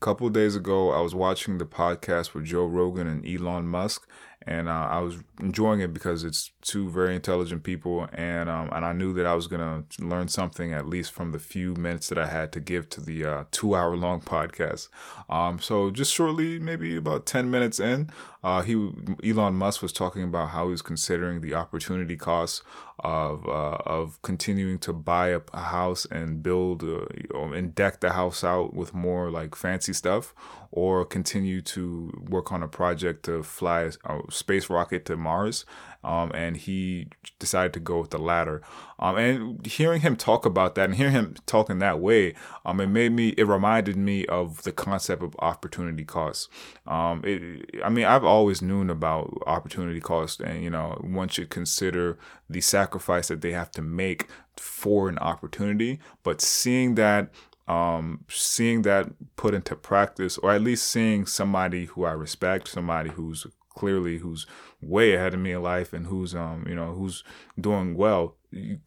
couple days ago, I was watching the podcast with Joe Rogan and Elon Musk, and uh, I was enjoying it because it's two very intelligent people, and um, and I knew that I was gonna learn something at least from the few minutes that I had to give to the uh, two hour long podcast. Um, so just shortly, maybe about ten minutes in, uh, he Elon Musk was talking about how he was considering the opportunity costs of uh, of continuing to buy a, a house and build uh, and deck the house out with more like fancy stuff, or continue to work on a project to fly a space rocket to Mars. Um, and he decided to go with the latter. Um, and hearing him talk about that and hearing him talk in that way, um, it made me, it reminded me of the concept of opportunity cost. Um, it, I mean, I've always known about opportunity cost, and you know, one should consider the sacrifice that they have to make for an opportunity. But seeing that um, seeing that put into practice, or at least seeing somebody who I respect, somebody who's clearly who's way ahead of me in life and who's um you know who's doing well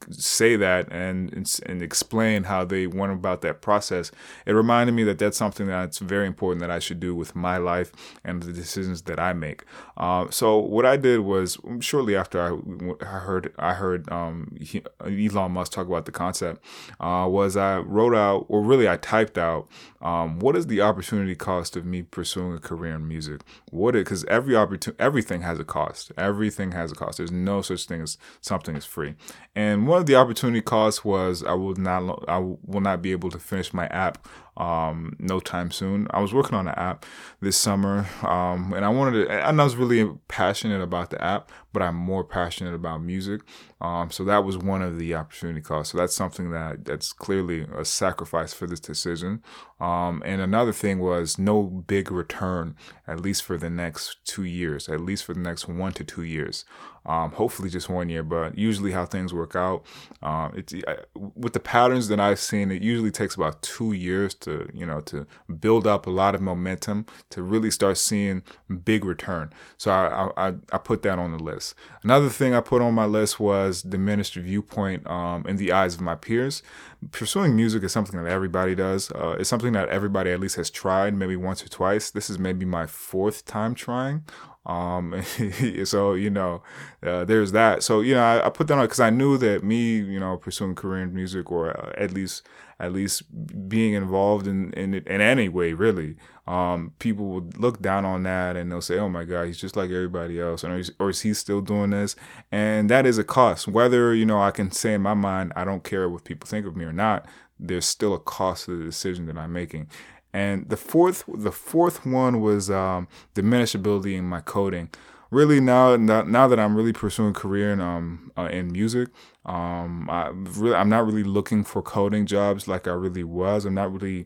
say that and and explain how they went about that process. It reminded me that that's something that's very important that i should do with my life and the decisions that i make. Uh, so what i did was shortly after i, I heard i heard um, he, elon musk talk about the concept uh, was i wrote out or really i typed out um, what is the opportunity cost of me pursuing a career in music? What it because every opportunity everything has a cost everything has a cost. There's no such thing as something is free. And one of the opportunity costs was I will not I will not be able to finish my app um, no time soon. I was working on an app this summer, um, and I wanted to, and I was really passionate about the app, but I'm more passionate about music. Um, so that was one of the opportunity costs. So that's something that that's clearly a sacrifice for this decision. Um, and another thing was no big return, at least for the next two years, at least for the next one to two years. Um, hopefully just one year, but usually how things work out, um, it's with the patterns that I've seen, it usually takes about two years to you know to build up a lot of momentum to really start seeing big return. So I I, I put that on the list. Another thing I put on my list was diminished viewpoint um, in the eyes of my peers. Pursuing music is something that everybody does. Uh, it's something that everybody at least has tried maybe once or twice. This is maybe my fourth time trying. Um, so you know, uh, there's that. So you know, I, I put that on because I knew that me, you know, pursuing career in music or uh, at least at least being involved in in it in any way, really, um, people would look down on that and they'll say, "Oh my God, he's just like everybody else," is, or is he still doing this? And that is a cost. Whether you know, I can say in my mind, I don't care what people think of me or not. There's still a cost to the decision that I'm making. And the fourth, the fourth one was um, ability in my coding. Really now, now that I'm really pursuing career in um uh, in music, um, I really, I'm not really looking for coding jobs like I really was. I'm not really,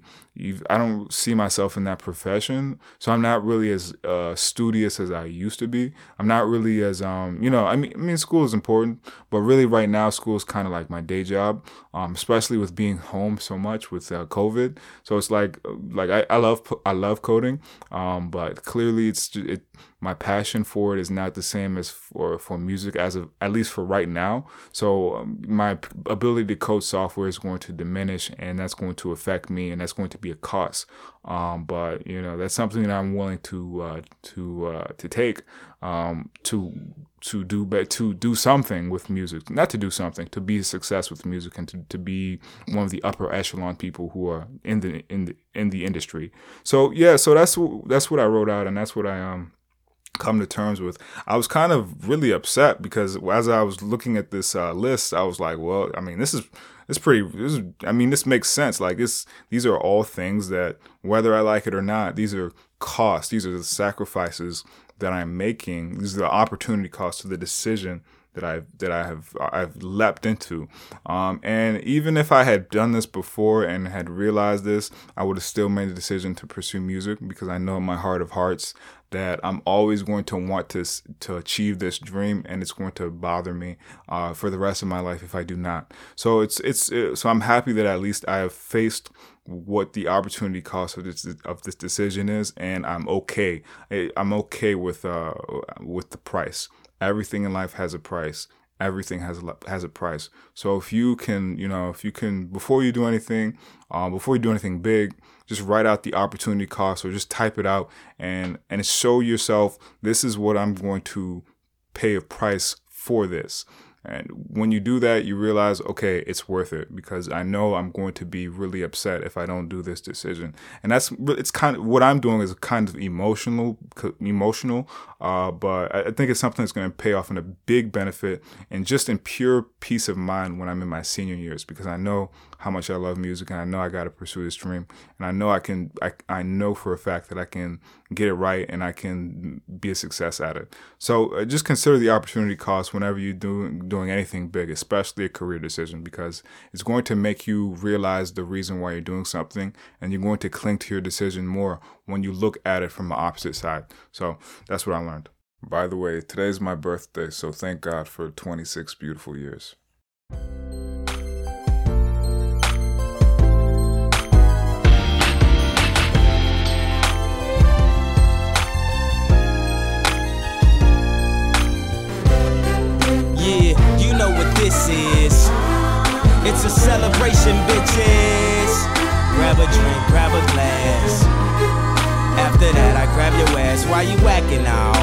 I don't see myself in that profession. So I'm not really as uh, studious as I used to be. I'm not really as, um, you know, I mean, I mean, school is important, but really right now, school is kind of like my day job, um, especially with being home so much with uh, COVID. So it's like, like I, I love, I love coding, um, but clearly it's, it, my passion for it is not the same as for, for music as of, at least for right now. So um, my ability to code software is going to diminish and that's going to affect me and that's going to be a cost. Um, but you know that's something that i'm willing to uh, to uh, to take um, to to do but to do something with music not to do something to be a success with music and to, to be one of the upper echelon people who are in the in the in the industry. So yeah so that's that's what i wrote out and that's what i um come to terms with. I was kind of really upset because as I was looking at this uh, list, I was like, well, I mean, this is it's pretty. This is, I mean, this makes sense. Like this, these are all things that whether I like it or not, these are costs. These are the sacrifices that I'm making. These are the opportunity costs to the decision that I've that I have I've leapt into. Um, and even if I had done this before and had realized this, I would have still made the decision to pursue music because I know in my heart of hearts that I'm always going to want to to achieve this dream, and it's going to bother me uh, for the rest of my life if I do not. So it's it's it, so I'm happy that at least I have faced what the opportunity cost of this of this decision is, and I'm okay. I'm okay with uh with the price. Everything in life has a price, everything has a has a price. So if you can, you know, if you can before you do anything, um, before you do anything big, just write out the opportunity cost or just type it out and and show yourself this is what I'm going to pay a price for this. And when you do that, you realize, okay, it's worth it because I know I'm going to be really upset if I don't do this decision. And that's it's kind of what I'm doing is kind of emotional, emotional. Uh, but I think it's something that's going to pay off in a big benefit and just in pure peace of mind when I'm in my senior years because I know how much I love music and I know I got to pursue this dream and I know I can I, I know for a fact that I can get it right and I can be a success at it. So uh, just consider the opportunity cost whenever you do, doing doing anything big, especially a career decision because it's going to make you realize the reason why you're doing something and you're going to cling to your decision more when you look at it from the opposite side. So that's what I learned. By the way, today's my birthday, so thank God for 26 beautiful years. Is. It's a celebration, bitches. Grab a drink, grab a glass. After that, I grab your ass. Why you whacking now?